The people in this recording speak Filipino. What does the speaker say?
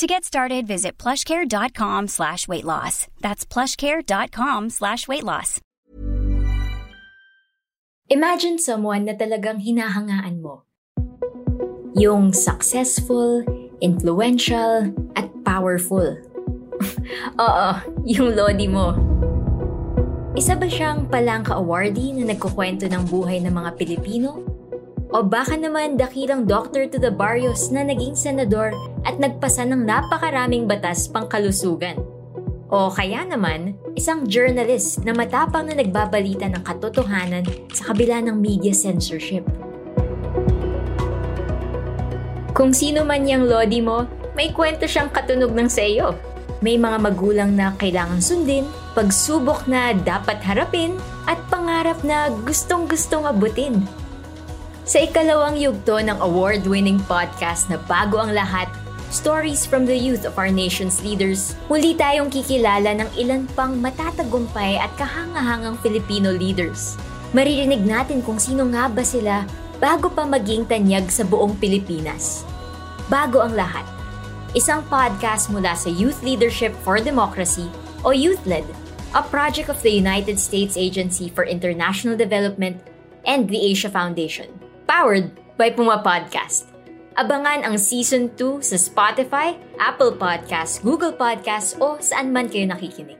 To get started, visit plushcare.com slash weight loss. That's plushcare.com slash weight loss. Imagine someone na talagang hinahangaan mo. Yung successful, influential, at powerful. Oo, yung lodi mo. Isa ba siyang palangka awardee na nagkukwento ng buhay ng mga Pilipino? O baka naman dakilang doctor to the barrios na naging senador at nagpasa ng napakaraming batas pangkalusugan? O kaya naman, isang journalist na matapang na nagbabalita ng katotohanan sa kabila ng media censorship. Kung sino man yung lodi mo, may kwento siyang katunog ng seyo. May mga magulang na kailangang sundin, pagsubok na dapat harapin, at pangarap na gustong-gustong abutin. Sa ikalawang yugto ng award-winning podcast na Bago ang Lahat, Stories from the Youth of Our Nation's Leaders, muli tayong kikilala ng ilan pang matatagumpay at kahangahangang Filipino leaders. Maririnig natin kung sino nga ba sila bago pa maging tanyag sa buong Pilipinas. Bago ang lahat, isang podcast mula sa Youth Leadership for Democracy o YouthLED, a project of the United States Agency for International Development and the Asia Foundation, powered by Puma Podcast. Abangan ang Season 2 sa Spotify, Apple Podcasts, Google Podcasts o saan man kayo nakikinig.